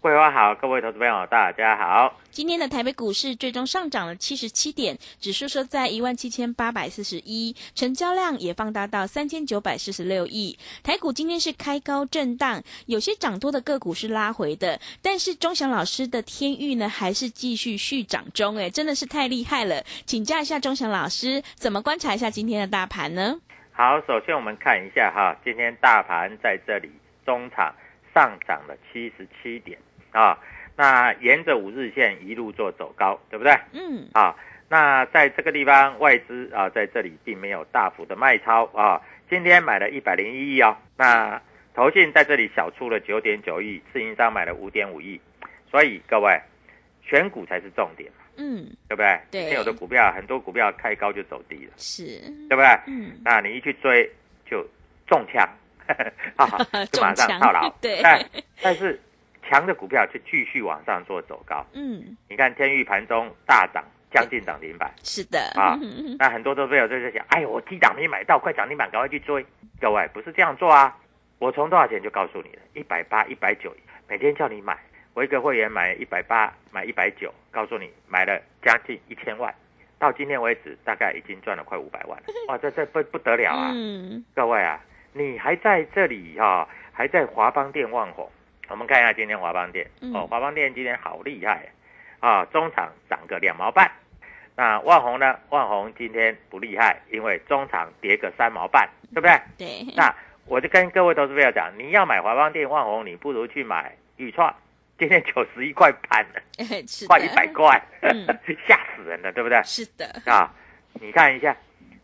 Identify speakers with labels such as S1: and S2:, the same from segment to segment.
S1: 桂花好，各位投资朋友大家好。
S2: 今天的台北股市最终上涨了七十七点，指数收在一万七千八百四十一，成交量也放大到三千九百四十六亿。台股今天是开高震荡，有些涨多的个股是拉回的，但是钟祥老师的天域呢还是继续续涨中，哎，真的是太厉害了。请教一下钟祥老师，怎么观察一下今天的大盘呢？
S1: 好，首先我们看一下哈，今天大盘在这里中场上涨了七十七点。啊，那沿着五日线一路做走高，对不对？
S2: 嗯。
S1: 啊，那在这个地方外资啊在这里并没有大幅的卖超啊，今天买了一百零一亿哦。那投信在这里小出了九点九亿，自营商买了五点五亿，所以各位选股才是重点嘛。
S2: 嗯。
S1: 对不对？
S2: 对。
S1: 有的股票很多股票开高就走低了，
S2: 是，
S1: 对不对？
S2: 嗯。
S1: 那你一去追就中枪，啊，就马上套牢。
S2: 对。
S1: 但是。强的股票就继续往上做走高，
S2: 嗯，
S1: 你看天域盘中大涨，将近涨停板，
S2: 是的。
S1: 啊，那很多都没有在想，哎呦，我低档没买到，快涨停板，赶快去追。各位不是这样做啊，我从多少钱就告诉你了，一百八、一百九，每天叫你买，我一个会员买一百八，买一百九，告诉你买了将近一千万，到今天为止大概已经赚了快五百万了，哇，这这不不得了啊，
S2: 嗯，
S1: 各位啊，你还在这里哈，还在华邦电旺红。我们看一下今天华邦电哦，华邦电今天好厉害啊！中场涨个两毛半。那万红呢？万红今天不厉害，因为中场跌个三毛半，对不对？
S2: 对。
S1: 那我就跟各位投资朋友讲，你要买华邦电、万红，你不如去买豫创，今天 九十一块半了，快一百块，吓死人了，对不对？
S2: 是的。
S1: 啊，你看一下，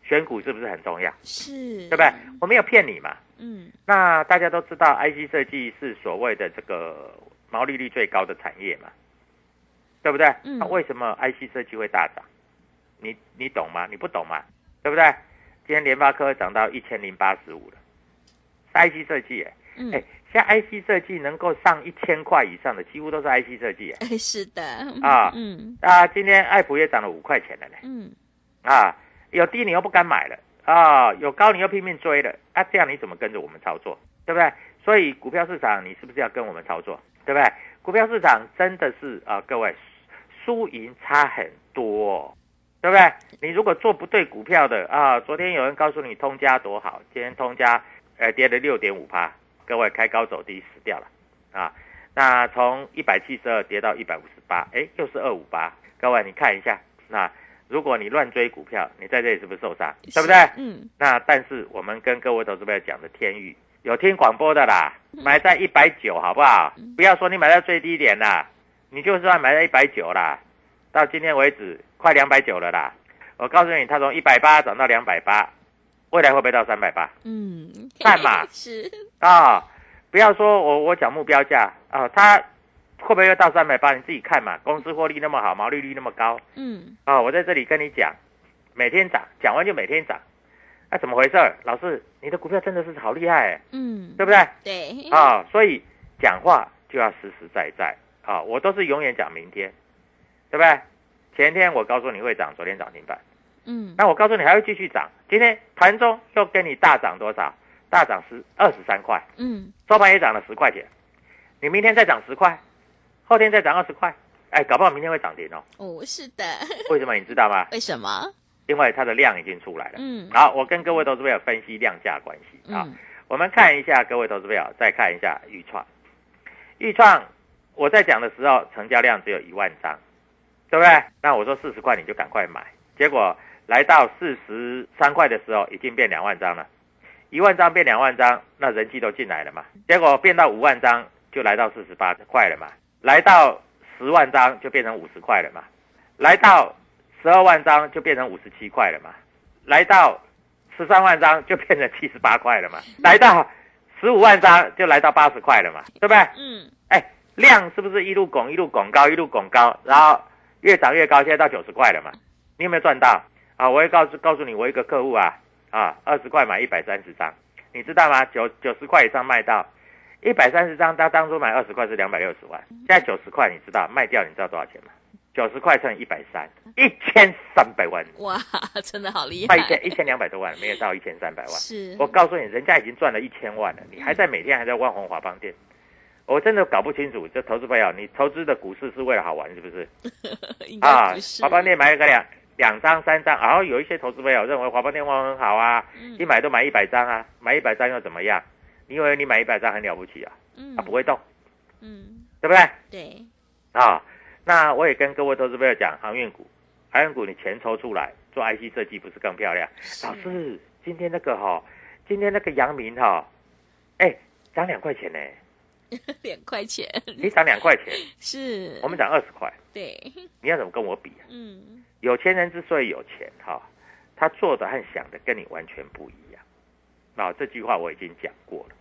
S1: 选股是不是很重要？
S2: 是，
S1: 对不对？我没有骗你嘛。
S2: 嗯，
S1: 那大家都知道，IC 设计是所谓的这个毛利率最高的产业嘛，对不对？
S2: 嗯。
S1: 那为什么 IC 设计会大涨？你你懂吗？你不懂吗？对不对？今天联发科涨到一千零八十五了，是 IC 设计哎，哎，像 IC 设计能够上一千块以上的，几乎都是 IC 设计
S2: 哎。是的。
S1: 啊，
S2: 嗯。
S1: 啊，今天爱普也涨了五块钱了呢。
S2: 嗯。
S1: 啊，有低你又不敢买了。啊，有高你又拼命追了，啊，这样你怎么跟着我们操作，对不对？所以股票市场你是不是要跟我们操作，对不对？股票市场真的是啊，各位输赢差很多，对不对？你如果做不对股票的啊，昨天有人告诉你通家多好，今天通家呃跌了六点五趴，各位开高走低死掉了啊。那从一百七十二跌到一百五十八，哎，又是二五八，各位你看一下那。如果你乱追股票，你在这里是不是受伤？对不对？
S2: 嗯。
S1: 那但是我们跟各位投资朋友讲的天域有听广播的啦，买在一百九，好不好？不要说你买在最低点啦，你就算买在一百九啦，到今天为止快两百九了啦。我告诉你，它从一百八涨到两百八，未来会不会到三百八
S2: 嗯，
S1: 看嘛
S2: 是，
S1: 啊？不要说我我讲目标价啊，它会不会又到三百八？你自己看嘛。公司获利那么好，毛利率那么高。
S2: 嗯。
S1: 啊，我在这里跟你讲，每天涨，讲完就每天涨，那、怎么回事？老师，你的股票真的是好厉害。哎，
S2: 嗯，
S1: 对不对？
S2: 对，
S1: 啊，所以讲话就要实实在在。啊，我都是永远讲明天，对不对？前天我告诉你会涨，昨天涨停板，
S2: 嗯。
S1: 那我告诉你还会继续涨，今天盘中又跟你大涨多少？大涨十二十三块，
S2: 嗯。
S1: 收盘也涨了十块钱，你明天再涨十块，后天再涨二十块，哎，搞不好明天会涨停哦。
S2: 哦，是的，
S1: 为什么你知道吗？
S2: 为什么？
S1: 因为它的量已经出来了。
S2: 嗯
S1: 好，我跟各位投资朋友分析量价关系啊。
S2: 嗯
S1: 我们看一下各位投资朋友，再看一下豫创。豫创，我在讲的时候成交量只有一万张，对不对？那我说四十块你就赶快买，结果来到四十三块的时候，已经变两万张了。一万张变两万张，那人气都进来了嘛。结果变到五万张，就来到四十八块了嘛。来到十万张就变成五十块了嘛。来到十二万张就变成五十七块了嘛。来到十三万张就变成七十八块了嘛。来到十五万张就来到八十块了嘛，对不对？
S2: 嗯
S1: 哎，量是不是一路拱一路拱高，一路拱高，然后越涨越高，现在到九十块了嘛？你有没有赚到啊？我会告诉告诉你，我一个客户啊啊，二十块买一百三十张，你知道吗？九九十块以上卖到一百三十张，他当初买二十块是两百六十万，现在九十块，你知道卖掉你知道多少钱吗？九十块乘一百三，一千三百万，
S2: 哇，真的好厉
S1: 卖一
S2: 害，
S1: 千一千两百多万，没有到一千三百万。
S2: 是，
S1: 我告诉你，人家已经赚了一千万了，你还在每天还在万红华邦店，我真的搞不清楚，这投资朋友，你投资的股市是为了好玩是不是？啊华邦店买了个两两张三张，然后有一些投资朋友认为华邦电网很好啊，
S2: 嗯
S1: 一买都买一百张啊，买一百张又怎么样？你以为你买一百张很了不起啊？
S2: 嗯。
S1: 啊，不会动，
S2: 嗯，
S1: 对不对？
S2: 对，
S1: 啊，那我也跟各位投资朋友讲，航运股，航运股你钱抽出来做 IC 设计不是更漂亮？老师，今天那个哈、今天那个阳明哈、哎，涨两块钱呢，
S2: 两块钱。
S1: 你涨两块钱，
S2: 是，
S1: 我们涨二十块，
S2: 对，
S1: 你要怎么跟我比啊？
S2: 嗯。
S1: 有钱人之所以有钱哈、他做的和想的跟你完全不一样。啊，这句话我已经讲过了，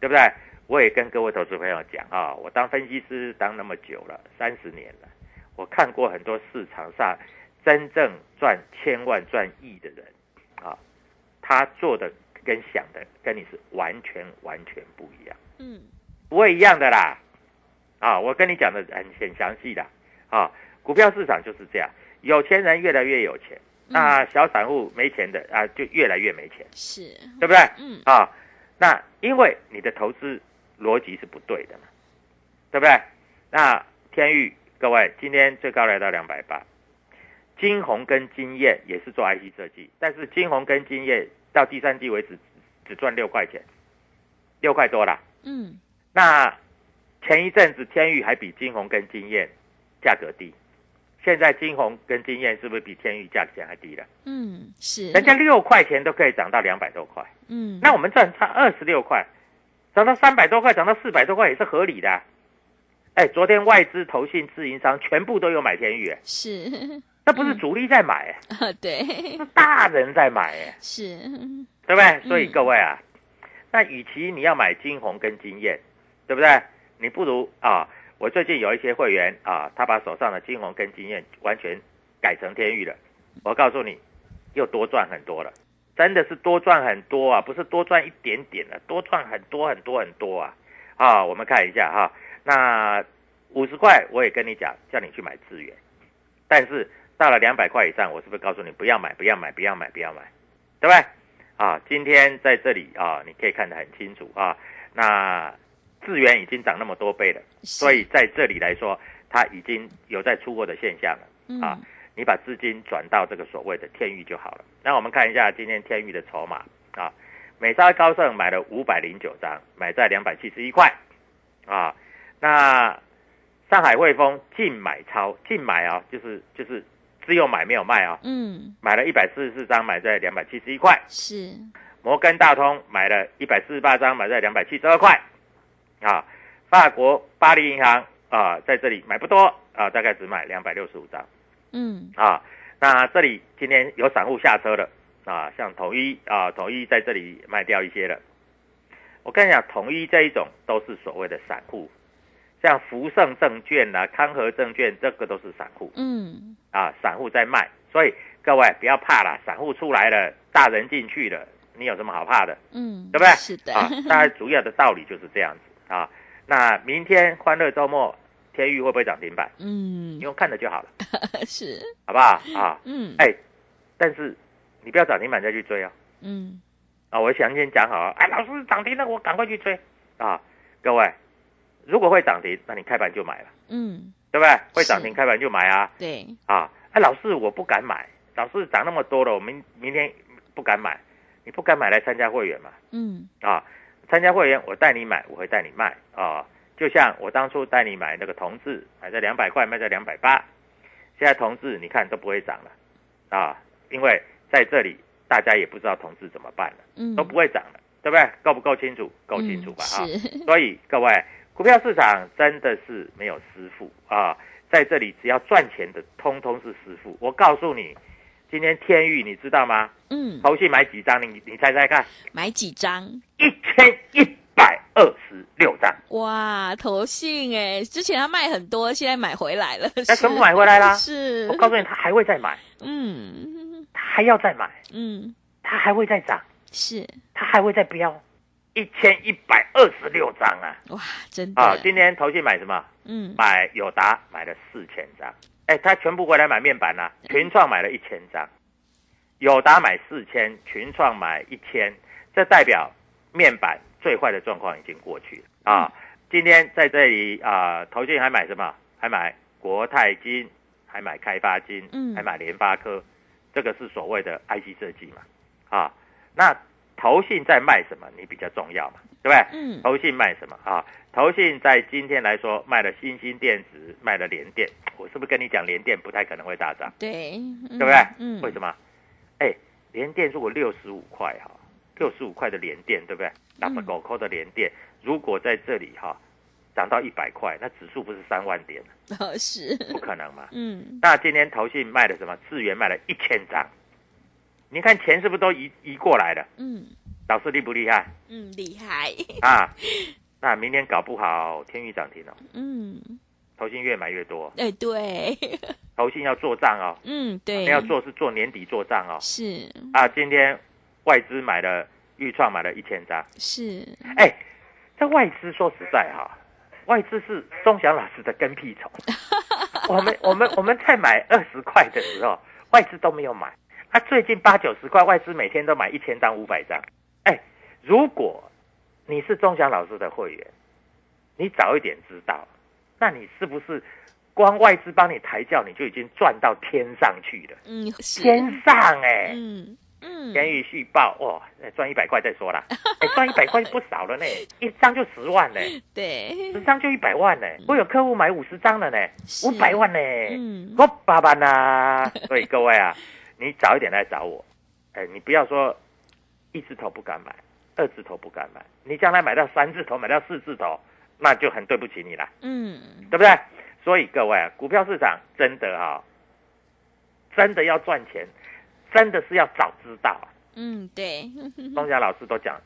S1: 对不对？我也跟各位投资朋友讲啊，我当分析师当那么久了，三十年了，我看过很多市场上真正赚千万、赚亿的人啊，他做的跟想的跟你是完全完全不一样。
S2: 嗯
S1: 不会一样的啦。啊，我跟你讲的很很详细的啊，股票市场就是这样，有钱人越来越有钱，那小散户没钱的啊就越来越没钱，
S2: 是，
S1: 对不对？
S2: 嗯
S1: 啊，那因为你的投资逻辑是不对的嘛，对不对？那天域各位今天最高来到两百八，金红跟金燕也是做 IC 设计，但是金红跟金燕到第三季为止只赚六块钱，六块多啦。
S2: 嗯
S1: 那前一阵子天域还比金红跟金燕价格低，现在金红跟金燕是不是比天宇价钱还低了？
S2: 嗯是，
S1: 人家六块钱都可以涨到两百多块，
S2: 嗯。
S1: 那我们赚差二十六块，涨到三百多块，涨到四百多块也是合理的。啊、哎，昨天外资、投信、自营商全部都有买天域，哎。
S2: 是，
S1: 那不是主力在买，哎。
S2: 啊 对，
S1: 是大人在买，哎。
S2: 是，
S1: 对不对？所以
S2: 嗯
S1: 各位啊，那与其你要买金红跟金燕，对不对？你不如啊，我最近有一些会员啊，他把手上的金红跟金燕完全改成天域了。我告诉你，又多赚很多了，真的是多赚很多啊，不是多赚一点点了，多赚很多很多很多啊！啊，我们看一下哈，那五十块我也跟你讲，叫你去买资源，但是到了两百块以上，我是不是告诉你不要买，不要买，不要买，不要买，对不对？啊，今天在这里啊，你可以看得很清楚啊。那资源已经涨那么多倍了，所以在这里来说，它已经有在出货的现象了
S2: 嗯
S1: 啊。你把资金转到这个所谓的天域就好了。那我们看一下今天天域的筹码啊，美沙高盛买了五百零九张，买在两百七十一块啊。那上海汇丰净买超，净买啊，就是就是只有买没有卖啊，
S2: 嗯
S1: 买了一百四十四张，买在两百七十一块。
S2: 是，
S1: 摩根大通买了一百四十八张，买在两百七十二块，啊，法国巴黎银行啊，在这里买不多啊，大概只买两百六十五张
S2: 嗯
S1: 啊。那这里今天有散户下车了啊，像统一啊，统一在这里卖掉一些了。我跟你讲，统一这一种都是所谓的散户，像福盛证券啦、康和证券，这个都是散户
S2: 嗯，
S1: 啊，散户在卖。所以各位不要怕啦，散户出来了，大人进去了，你有什么好怕的？
S2: 嗯，
S1: 对不对？
S2: 是的，
S1: 啊，大概主要的道理就是这样子啊。那明天欢乐周末，天域会不会涨停板？
S2: 嗯
S1: 你，用看着就好了，
S2: 是，
S1: 好不好？啊，
S2: 嗯，
S1: 哎，但是你不要涨停板再去追啊。
S2: 嗯，
S1: 啊，我想先讲好啊，哎，老师涨停了，我赶快去追啊！各位，如果会涨停，那你开盘就买了，
S2: 嗯，
S1: 对不对？会涨停开盘就买啊！
S2: 对，
S1: 啊，哎，老师我不敢买，老师涨那么多了，我明明天不敢买，你不敢买来参加会员嘛？
S2: 嗯，
S1: 啊，参加会员我带你买，我会带你卖啊，就像我当初带你买那个同志，买在两百块，卖在两百八，现在同志你看都不会涨了啊，因为在这里大家也不知道同志怎么办了，
S2: 嗯，
S1: 都不会涨了，对不对？够不够清楚？够清楚吧？啊，所以各位，股票市场真的是没有师傅啊，在这里只要赚钱的，通通是师傅。我告诉你，今天天域你知道吗？
S2: 嗯，
S1: 投信买几张？你你猜猜看，
S2: 买几张？
S1: 一千一百二十六张，
S2: 哇，投信哎，之前他卖很多，现在买回来了，
S1: 那全部买回来啦。
S2: 是，
S1: 我告诉你，他还会再买，
S2: 嗯
S1: 他还要再买，
S2: 嗯，
S1: 他还会再涨，
S2: 是，
S1: 他还会再飙，一千一百二十六张啊！
S2: 哇，真的，
S1: 啊，今天投信买什么？
S2: 嗯，
S1: 买友达买了四千张，哎，他全部回来买面板啦、群创买了一千张，友达买四千，群创买一千，这代表面板最坏的状况已经过去了啊。今天在这里啊，投信还买什么？还买国泰金，还买开发金，
S2: 嗯
S1: 还买联发科，这个是所谓的 IC 设计嘛啊。那投信在卖什么？你比较重要嘛，对不对？
S2: 嗯，
S1: 投信卖什么啊？投信在今天来说卖了新兴电子，卖了联电。我是不是跟你讲联电不太可能会大涨，
S2: 对，对
S1: 对不对？
S2: 嗯，
S1: 为什么？哎，联电如果六十五块哈，六十五块的联电，对不对？那么狗扣的联电，如果在这里哈涨到一百块，那指数不是三万点？
S2: 哦，是，
S1: 不可能嘛？
S2: 嗯，
S1: 那今天投信卖了什么？智源卖了一千张，你看钱是不是都移移过来了？
S2: 嗯，
S1: 老师厉不厉害
S2: 嗯，厉害，
S1: 啊？那明天搞不好天宇涨停哦，
S2: 嗯，
S1: 投信越买越多，
S2: 哎，对，
S1: 投信要做账哦，
S2: 嗯，对，
S1: 没有做是做年底做账哦。
S2: 是
S1: 啊，今天外资买了豫创买了一千张，
S2: 是，
S1: 哎，这外资说实在哈，外资是钟祥老师的跟屁虫。我们我们我们在买二十块的时候，外资都没有买。啊，最近八九十块，外资每天都买一千张、五百张。哎，如果你是钟祥老师的会员，你早一点知道，那你是不是光外资帮你抬轿，你就已经赚到天上去了？
S2: 嗯，
S1: 天上哎、
S2: 嗯嗯，
S1: 天宇续报哇，哎赚一百块再说啦，哎，赚一百块就不少了呢，一张就十万呢，
S2: 对，
S1: 十张就一百万呢。我有客户买五十张了呢，五百万呢，
S2: 嗯。
S1: 我爸爸呐。所以各位啊，你早一点来找我，哎，你不要说一字头不敢买，二字头不敢买，你将来买到三字头，买到四字头，那就很对不起你了，
S2: 嗯，
S1: 对不对？所以各位啊，股票市场真的啊、真的要赚钱，真的是要早知道啊。
S2: 嗯，对，
S1: 庄家老师都讲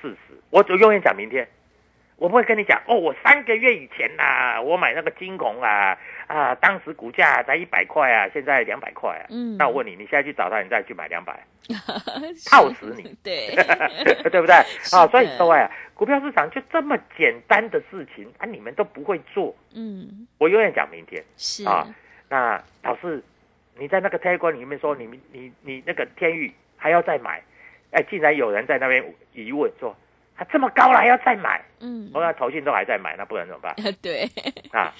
S1: 事实，我就永远讲明天，我不会跟你讲哦，我三个月以前呐、我买那个金融啊啊，当时股价才一百块啊，现在两百块啊。
S2: 嗯。
S1: 那我问你，你现在去找他，你再去买两百，套死你，
S2: 对，
S1: 对不对？啊，所以各位啊，股票市场就这么简单的事情啊，你们都不会做，
S2: 嗯，
S1: 我永远讲明天。
S2: 是，
S1: 啊那老师，你在那个 Telegram 里面说你你你那个天域还要再买，哎，竟然有人在那边疑问说，啊这么高了还要再买，
S2: 嗯。
S1: 我，看投信都还在买，那不然怎么办？
S2: 对，
S1: 啊？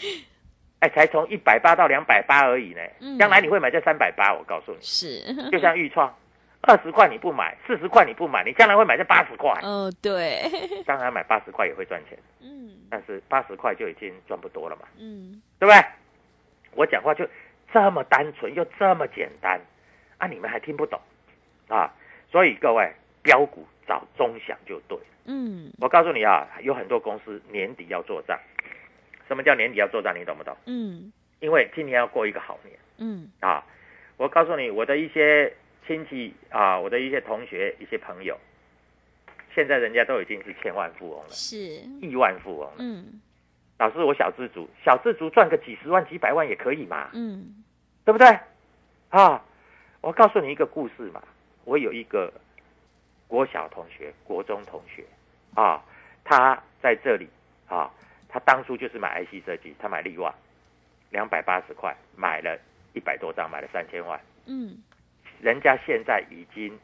S1: 哎，才从一百八到两百八而已呢。
S2: 嗯，
S1: 将来你会买在三百八，我告诉你，
S2: 是，
S1: 就像豫创，二十块你不买，四十块你不买，你将来会买在八十块，
S2: 哦，对，
S1: 当然买八十块也会赚钱，
S2: 嗯。
S1: 但是八十块就已经赚不多了嘛。
S2: 嗯，
S1: 对不对？我讲话就这么单纯又这么简单啊，你们还听不懂啊？所以各位标股找中想就对了。
S2: 嗯
S1: 我告诉你啊，有很多公司年底要做账。什么叫年底要做账？你懂不懂？
S2: 嗯
S1: 因为今年要过一个好年
S2: 嗯
S1: 啊。我告诉你，我的一些亲戚啊，我的一些同学、一些朋友，现在人家都已经是千万富翁了，
S2: 是，
S1: 亿万富翁了。
S2: 嗯
S1: 老师，我小资族，小资族赚个几十万、几百万也可以嘛，
S2: 嗯
S1: 对不对？啊，我告诉你一个故事嘛。我有一个国小同学、国中同学啊，他在这里啊，他当初就是买 IC 设计，他买力旺，两百八十块买了一百多张，买了三千万，
S2: 嗯，
S1: 人家现在已经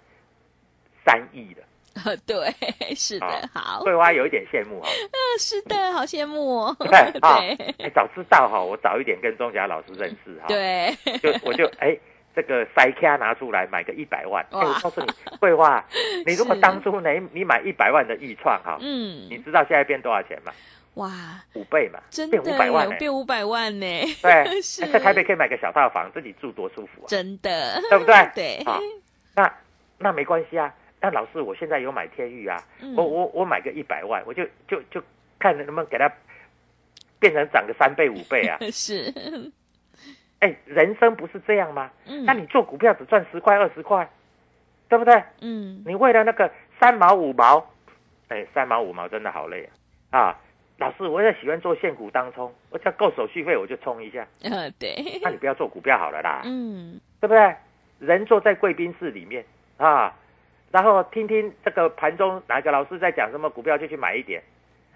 S1: 三亿了。
S2: 呃，对，是的，好，
S1: 桂花有一点羡慕哈，
S2: 呃是的，好羡慕哦
S1: 对早知道哈，我早一点跟钟霞老师认识哈，，
S2: 对，
S1: 就我就哎。这个塞卡拿出来买个一百万，哎，我告诉你，桂花，你如果
S2: 是
S1: 当初你你买一百万的预创哈，嗯你
S2: 嗯，
S1: 知道现在变多少钱吗？
S2: 哇，
S1: 五倍嘛，
S2: 真的
S1: 变五百万呢、
S2: 变五百万呢，
S1: 对，
S2: 是
S1: 在台北可以买个小套房，自己住多舒服啊，
S2: 真的，
S1: 对不对？
S2: 对，
S1: 啊，那那没关系啊。那老师，我现在有买天域啊，
S2: 嗯
S1: 我我我买个一百万，我就就就看能不能给它变成涨个三倍五倍啊。
S2: 是，
S1: 哎，人生不是这样吗？
S2: 嗯，
S1: 那你做股票只赚十块二十块，对不对？
S2: 嗯，
S1: 你为了那个三毛五毛，哎，三毛五毛真的好累啊！啊，老师，我也喜欢做现股当冲，我只要够手续费我就冲一下。
S2: 呃，对，
S1: 那你不要做股票好了啦，
S2: 嗯，
S1: 对不对？人坐在贵宾室里面啊，然后听听这个盘中哪个老师在讲什么股票就去买一点，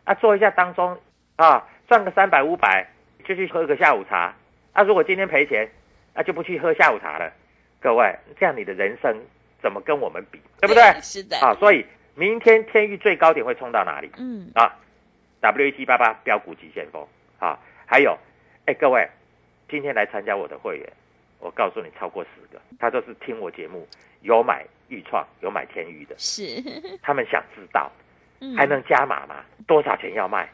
S1: 啊，做一下当中啊，赚个三百五百就去喝个下午茶。啊，如果今天赔钱，那、就不去喝下午茶了。各位，这样你的人生怎么跟我们比，对不对？
S2: 是的，
S1: 啊，所以明天天域最高点会冲到哪里
S2: 嗯，
S1: 啊？W 七八八标股急先锋啊，还有，哎，各位，今天来参加我的会员，我告诉你，超过十个，他都是听我节目，有买豫创，有买天域的，
S2: 是，
S1: 他们想知道
S2: 嗯
S1: 还能加码吗？多少钱要卖？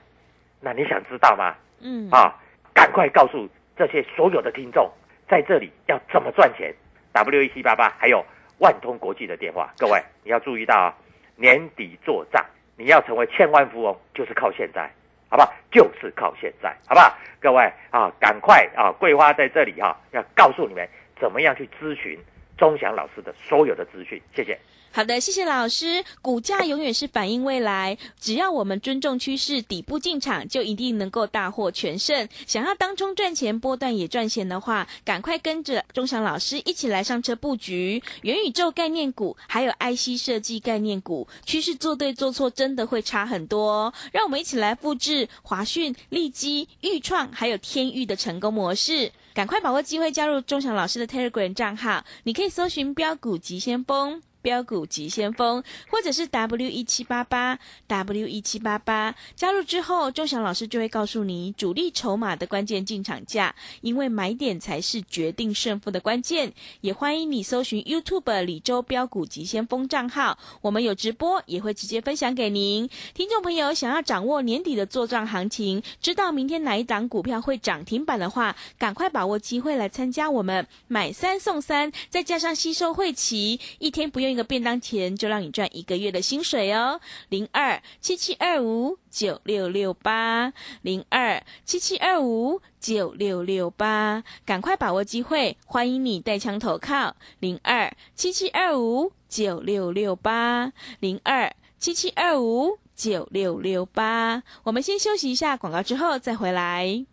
S1: 那你想知道吗？
S2: 嗯，
S1: 啊，赶快告诉这些所有的听众，在这里要怎么赚钱？W 一七八八还有万通国际的电话，各位你要注意到啊，年底做账，你要成为千万富翁，就是靠现在，好不好？就是靠现在，好不好？各位啊，赶快啊，桂花在这里哈、要告诉你们怎么样去咨询钟祥老师的所有的资讯，谢谢。
S2: 好的，谢谢老师。股价永远是反映未来，只要我们尊重趋势，底部进场就一定能够大获全胜。想要当中赚钱，波段也赚钱的话，赶快跟着钟祥老师一起来上车布局元宇宙概念股，还有 IC 设计概念股。趋势做对做错，真的会差很多哦。让我们一起来复制华讯、利基、豫创还有天域的成功模式。赶快把握机会加入钟祥老师的 Telegram 账号，你可以搜寻标股急先锋。标股急先锋，或者是 W 一七八八 W 一七八八，加入之后，钟祥老师就会告诉你主力筹码的关键进场价，因为买点才是决定胜负的关键。也欢迎你搜寻 YouTube 李周标股急先锋账号，我们有直播，也会直接分享给您。听众朋友想要掌握年底的做账行情，知道明天哪一档股票会涨停板的话，赶快把握机会来参加我们买三送三，再加上吸收会期，一天不用一个便当钱，就让你赚一个月的薪水哦。零二七七二五九六六八，零二七七二五九六六八，赶快把握机会，欢迎你带枪投靠。零二七七二五九六六八，零二七七二五九六六八。我们先休息一下广告，之后再回来。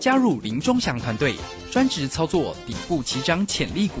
S3: 加入林中祥团队，专职操作底部起涨潜力股，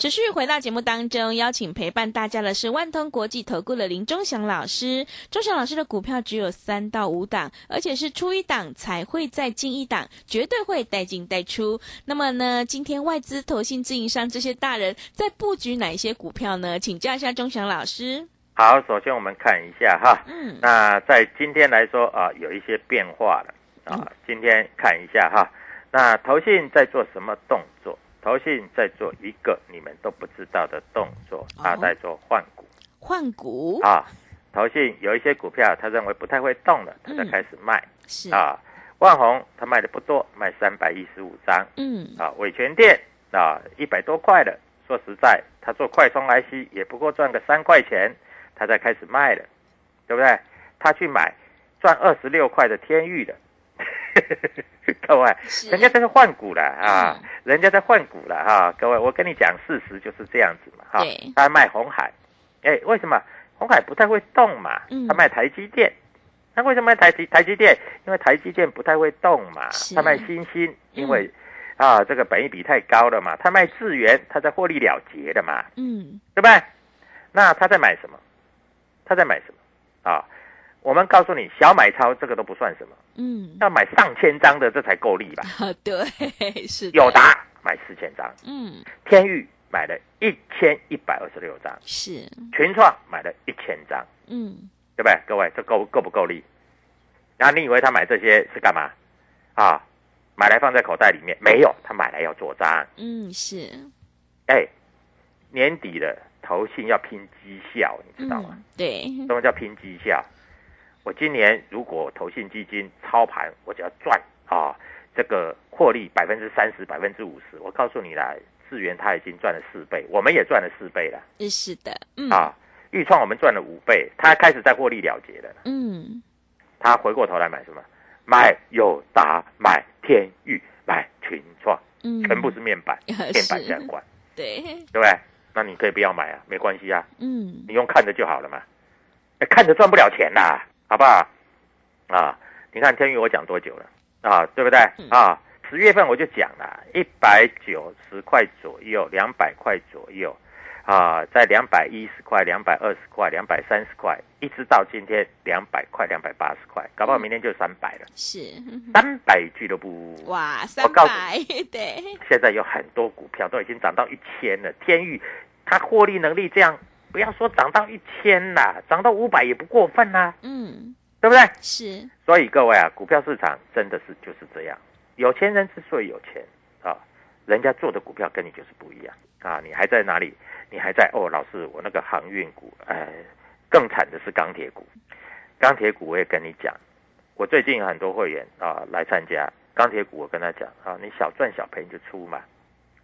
S2: 持续回到节目当中，邀请陪伴大家的是万通国际投顾的林忠祥老师。忠祥老师的股票只有三到五档，而且是出一档才会再进一档，绝对会带进带出。那么呢，今天外资、投信、自营商这些大人在布局哪一些股票呢？请教一下忠祥老师。
S1: 好，首先我们看一下哈，
S2: 嗯
S1: 那在今天来说啊，有一些变化了
S2: 嗯
S1: 啊。今天看一下哈，那投信在做什么动作？投信在做一个你们都不知道的动作，它
S2: 哦
S1: 在做换股
S2: 换股，
S1: 啊。投信有一些股票，他认为不太会动了，他才开始卖、
S2: 是，
S1: 啊。万红他卖的不多，卖三百一十五张
S2: 嗯，
S1: 啊。伟全店啊，一百多块的，说实在，他做快充 IC 也不过赚个三块钱，他才开始卖了，对不对？他去买赚二十六块的天域的，各位，人家在换股了啊，人家在换股了哈、各位，我跟你讲，事实就是这样子嘛哈
S2: 对。
S1: 他卖红海，哎，为什么红海不太会动嘛
S2: 嗯？
S1: 他卖台积电，他为什么卖台积台积电？因为台积电不太会动嘛。他卖新兴，因为、啊这个本益比太高了嘛。他卖智源，他在获利了结的嘛，
S2: 嗯，
S1: 对不对？那他在买什么？他在买什么啊？我们告诉你，小买超这个都不算什么，
S2: 嗯，
S1: 要买上千张的这才够力吧？
S2: 啊，对，是的
S1: 友，达买四千张，
S2: 嗯，
S1: 天域买了一千一百二十六张，
S2: 是，
S1: 群创买了一千张，
S2: 嗯，
S1: 对不对？各位，这够够不够力？然后你以为他买这些是干嘛？啊，买来放在口袋里面？没有，他买来要做账。
S2: 嗯，是，
S1: 哎，年底了，投信要拼绩效，你知道吗？
S2: 嗯，对，
S1: 什么叫拼绩效？我今年如果投信基金操盘，我就要赚啊，这个获利百分之三十、百分之五十。我告诉你啦，智源它已经赚了四倍，我们也赚了四倍了
S2: 是的，嗯，
S1: 啊。豫创我们赚了五倍，它开始在获利了结了。
S2: 嗯，
S1: 他回过头来买什么？买友达，买天域，买群创，
S2: 嗯，
S1: 全部是面板、面板相关，
S2: 对，
S1: 对不对？那你可以不要买啊，没关系啊，
S2: 嗯，
S1: 你用看着就好了嘛。哎，看着赚不了钱啦，好不好？啊，你看天宇我讲多久了啊？对不对？
S2: 嗯
S1: 啊，十月份我就讲了，一百九十块左右，两百块左右，啊，在两百一十块、两百二十块、两百三十块，一直到今天两百块、两百八十块，搞不好明天就三百了，
S2: 是，
S1: 三百俱乐部。
S2: 哇，
S1: 我
S2: 三百，对，
S1: 现在有很多股票都已经涨到一千了，天域它获利能力这样，不要说涨到一千啦，涨到五百也不过分啦，
S2: 嗯，
S1: 对不对？
S2: 是，
S1: 所以各位啊，股票市场真的是就是这样，有钱人之所以有钱啊，人家做的股票跟你就是不一样啊。你还在哪里？你还在哦，老师，我那个航运股，哎，更惨的是钢铁股。钢铁股我也跟你讲，我最近有很多会员啊来参加钢铁股，我跟他讲啊，你小赚小赔你就出嘛，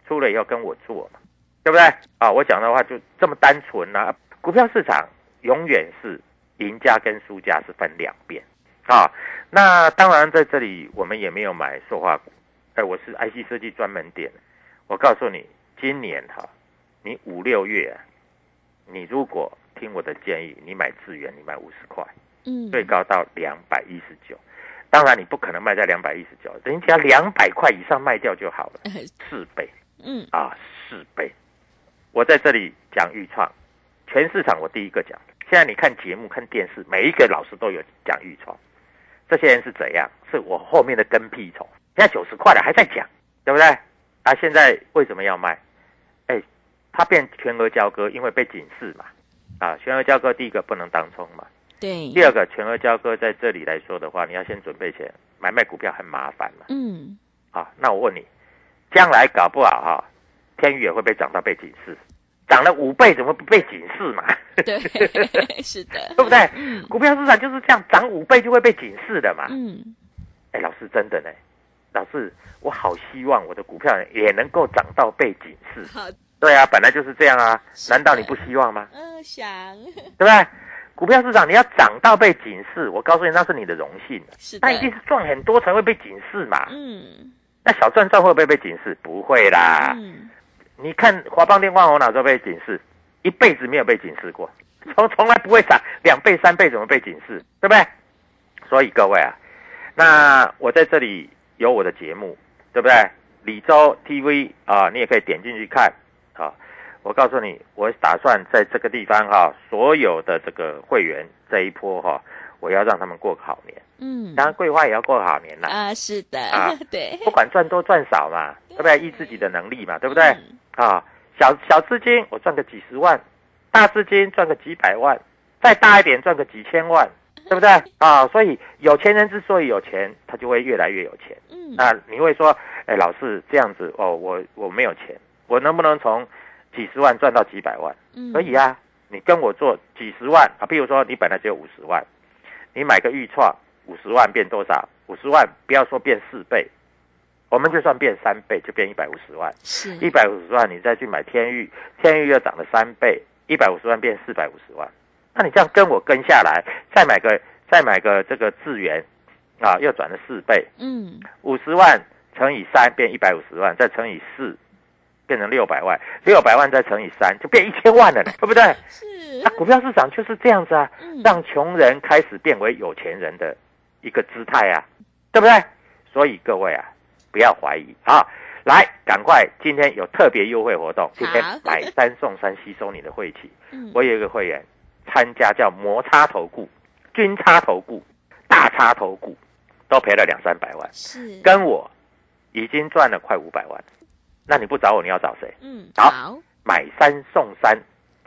S1: 出了以后跟我做嘛，对不对？啊，我讲的话就这么单纯啊。股票市场永远是赢家跟输家是分两边啊。那当然在这里我们也没有买塑化股，哎，我是 IC 设计专门店。我告诉你，今年哈、你五六月、啊，你如果听我的建议，你买资源，你买五十块，
S2: 嗯，
S1: 最高到两百一十九。当然你不可能卖在两百一十九，人家两百块以上卖掉就好了，四倍
S2: 嗯，
S1: 啊，四倍。我在这里讲预创，全市场我第一个讲。现在你看节目、看电视，每一个老师都有讲预创。这些人是怎样？是我后面的跟屁虫。现在九十块了还在讲，对不对？啊，现在为什么要卖？哎，它变全额交割，因为被警示嘛。啊，全额交割第一个不能当冲嘛，
S2: 对，
S1: 第二个全额交割在这里来说的话，你要先准备钱，买卖股票很麻烦嘛。
S2: 嗯，
S1: 啊，那我问你，将来搞不好哈、天宇也会被涨到被警示，涨了五倍怎么不被警示嘛？
S2: 对，是的，
S1: 对不对？
S2: 嗯
S1: 股票市场就是这样，涨五倍就会被警示的嘛。
S2: 嗯，
S1: 哎，老师真的呢，老师，我好希望我的股票也能够涨到被警示。
S2: 好，
S1: 对啊，本来就是这样啊，难道你不希望吗？
S2: 嗯，想，
S1: 对不对？股票市场你要涨到被警示，我告诉你那是你的荣幸，
S2: 是的
S1: 那，一定是赚很多才会被警示嘛。
S2: 嗯，
S1: 那小赚赚会不会被警示？不会啦。
S2: 嗯，
S1: 你看华邦电、万宏哪时候被警示？一辈子没有被警示过，从从来不会涨两倍、三倍，怎么被警示？对不对？所以各位啊，那我在这里有我的节目，对不对？李州 TV 啊，你也可以点进去看啊。我告诉你，我打算在这个地方哈、所有的这个会员这一波哈、我要让他们过个好年。
S2: 嗯，
S1: 当然，桂花也要过个好年啦。
S2: 啊，是的
S1: 啊，
S2: 对，
S1: 不管赚多赚少嘛，对不对？依自己的能力嘛，对不对？
S2: 嗯
S1: 啊，小小资金我赚个几十万，大资金赚个几百万，再大一点赚个几千万，对不对？啊，所以有钱人之所以有钱，他就会越来越有钱。
S2: 嗯，
S1: 那你会说，哎，老师这样子哦，我我没有钱，我能不能从几十万赚到几百万？
S2: 嗯
S1: 可以，啊，你跟我做几十万啊，譬如说你本来只有五十万，你买个预创五十万变多少？五十万不要说变四倍，我们就算变三倍，就变一百五十万。
S2: 是
S1: 一百五十万你再去买天域，天域又涨了三倍，一百五十万变四百五十万。那你这样跟我跟下来，再买个再买个这个智源，啊，又转了四倍，
S2: 嗯
S1: 五十万乘以三变一百五十万，再乘以四变成六百万，六百万再乘以三就变一千万了呢，对不对？
S2: 是
S1: 那股票市场就是这样子啊，
S2: 嗯
S1: 让穷人开始变为有钱人的一个姿态啊，对不对？所以各位啊，不要怀疑啊，来，赶快，今天有特别优惠活动，今天买三送三，吸收你的晦气。
S2: 嗯
S1: 我有一个会员参加叫摩擦投顾、均差投顾、大差投顾，都赔了两三百万，
S2: 是
S1: 跟我已经赚了快五百万。那你不找我，你要找谁？
S2: 嗯
S1: 好
S2: 好
S1: 买三送三，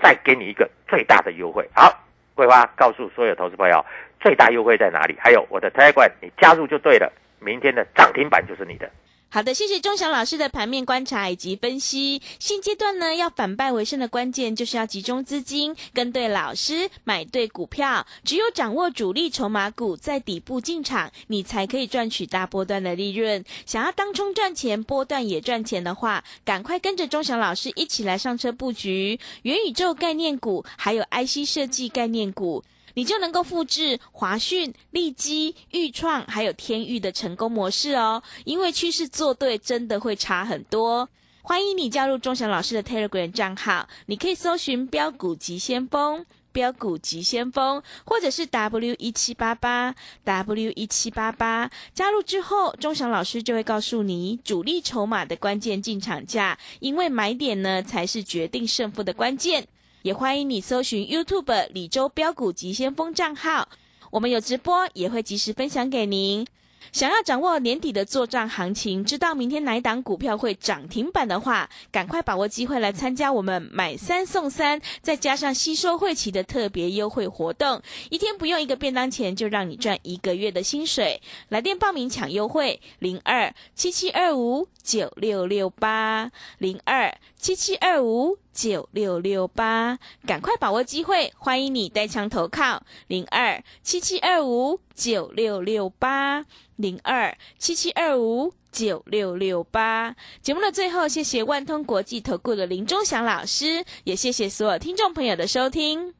S1: 再给你一个最大的优惠。好，桂花告诉所有投资朋友，最大优惠在哪里？还有我的 Telegram，你加入就对了，明天的涨停板就是你的。
S2: 好的，谢谢钟祥老师的盘面观察以及分析。现阶段呢，要反败为胜的关键就是要集中资金，跟对老师，买对股票。只有掌握主力筹码股，在底部进场，你才可以赚取大波段的利润。想要当冲赚钱，波段也赚钱的话，赶快跟着钟祥老师一起来上车布局元宇宙概念股，还有 IC 设计概念股。你就能够复制华讯、利基、豫创还有天域的成功模式哦。因为趋势做对，真的会差很多。欢迎你加入钟祥老师的 Telegram 账号，你可以搜寻“标股急先锋”。标股急先锋，或者是 W 一七八八 W 一七八八，加入之后，钟祥老师就会告诉你主力筹码的关键进场价，因为买点呢才是决定胜负的关键。也欢迎你搜寻 YouTube 李周标股急先锋账号，我们有直播，也会及时分享给您。想要掌握年底的做账行情，知道明天哪一档股票会涨停板的话，赶快把握机会来参加我们买三送三，再加上吸收会期的特别优惠活动，一天不用一个便当钱，就让你赚一个月的薪水。来电报名抢优惠，零二七七二五九六六八零二七七二五九六六八，赶快把握机会，欢迎你带枪投靠零二七七二五九六六八零二七七二五九六六八。节目的最后，谢谢万通国际投顾的林忠祥老师，也谢谢所有听众朋友的收听。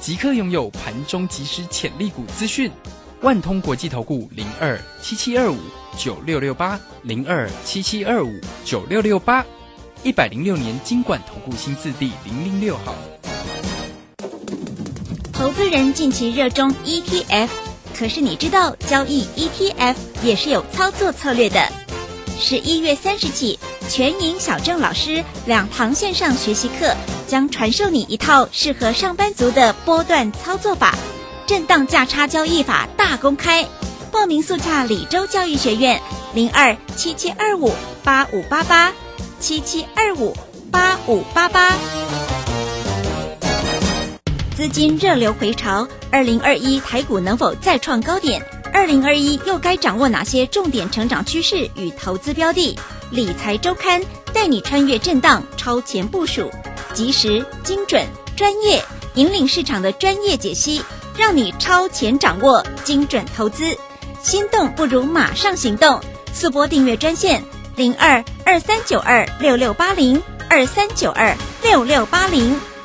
S3: 即刻拥有盘中即时潜力股资讯。万通国际投顾零二七七二五九六六八零二七七二五九六六八，一百零六年经管投顾新字第零零六号。
S4: 投资人近期热衷 ETF，可是你知道交易 ETF 也是有操作策略的。十一月三十起，全银小郑老师两堂线上学习课将传授你一套适合上班族的波段操作法，震荡价差交易法大公开。报名速洽李州教育学院零二七七二五八五八八七七二五八五八八。资金热流回潮，二零二一台股能否再创高点？二零二一又该掌握哪些重点成长趋势与投资标的？理财周刊带你穿越震荡，超前部署，及时、精准、专业，引领市场的专业解析，让你超前掌握精准投资。心动不如马上行动，速拨订阅专线零二二三九二六六八零二三九二六六八零。